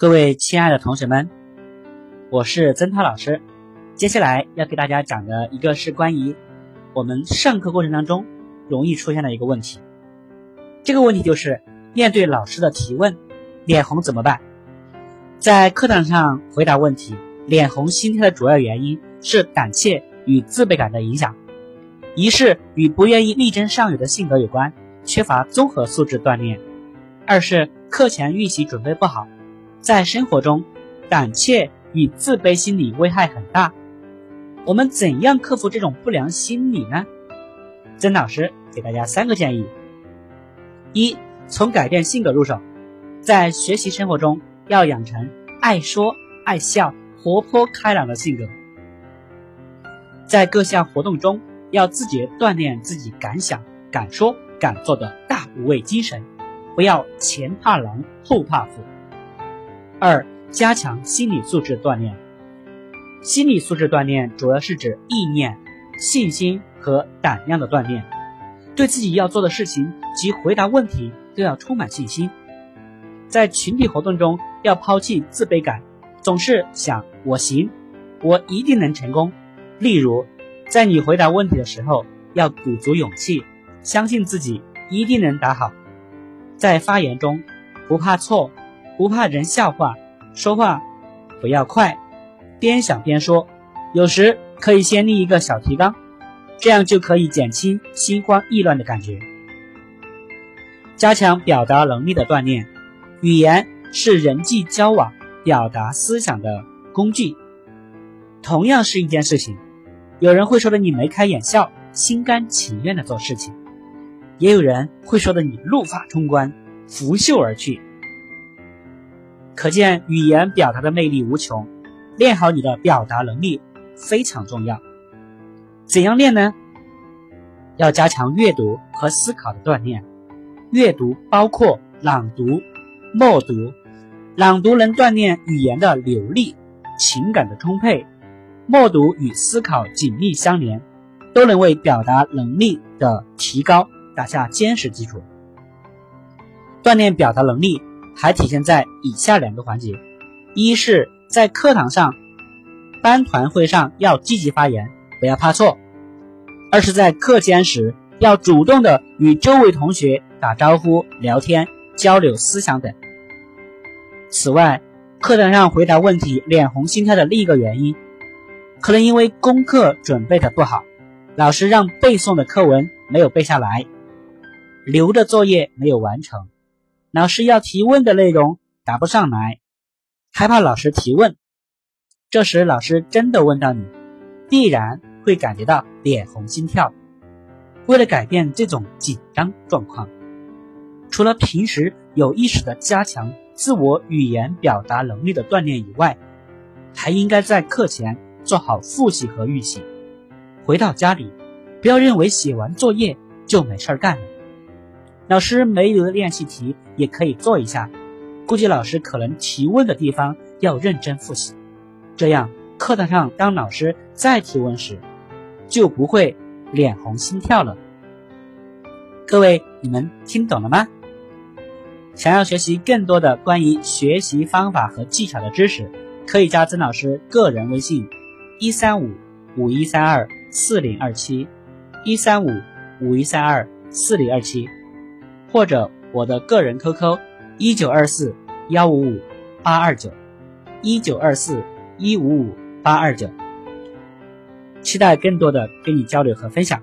各位亲爱的同学们，我是曾涛老师。接下来要给大家讲的一个是关于我们上课过程当中容易出现的一个问题。这个问题就是面对老师的提问，脸红怎么办？在课堂上回答问题，脸红心跳的主要原因是胆怯与自卑感的影响，一是与不愿意力争上游的性格有关，缺乏综合素质锻炼；二是课前预习准备不好。在生活中，胆怯与自卑心理危害很大。我们怎样克服这种不良心理呢？曾老师给大家三个建议：一、从改变性格入手，在学习生活中要养成爱说爱笑、活泼开朗的性格；在各项活动中要自觉锻炼自己敢想、敢说、敢做的大无畏精神，不要前怕狼后怕虎。二、加强心理素质锻炼。心理素质锻炼主要是指意念、信心和胆量的锻炼，对自己要做的事情及回答问题都要充满信心。在群体活动中要抛弃自卑感，总是想我行，我一定能成功。例如，在你回答问题的时候，要鼓足勇气，相信自己一定能答好。在发言中，不怕错。不怕人笑话，说话不要快，边想边说。有时可以先立一个小提纲，这样就可以减轻心慌意乱的感觉。加强表达能力的锻炼，语言是人际交往、表达思想的工具。同样是一件事情，有人会说的你眉开眼笑、心甘情愿的做事情，也有人会说的你怒发冲冠、拂袖而去。可见语言表达的魅力无穷，练好你的表达能力非常重要。怎样练呢？要加强阅读和思考的锻炼。阅读包括朗读、默读。朗读能锻炼语言的流利、情感的充沛；默读与思考紧密相连，都能为表达能力的提高打下坚实基础。锻炼表达能力。还体现在以下两个环节：一是，在课堂上、班团会上要积极发言，不要怕错；二是，在课间时要主动的与周围同学打招呼、聊天、交流思想等。此外，课堂上回答问题脸红心跳的另一个原因，可能因为功课准备的不好，老师让背诵的课文没有背下来，留的作业没有完成。老师要提问的内容答不上来，害怕老师提问，这时老师真的问到你，必然会感觉到脸红心跳。为了改变这种紧张状况，除了平时有意识的加强自我语言表达能力的锻炼以外，还应该在课前做好复习和预习。回到家里，不要认为写完作业就没事儿干了。老师没留的练习题也可以做一下，估计老师可能提问的地方要认真复习，这样课堂上当老师再提问时，就不会脸红心跳了。各位，你们听懂了吗？想要学习更多的关于学习方法和技巧的知识，可以加曾老师个人微信：一三五五一三二四零二七，一三五五一三二四零二七。或者我的个人 QQ：一九二四幺五五八二九，一九二四一五五八二九，期待更多的跟你交流和分享。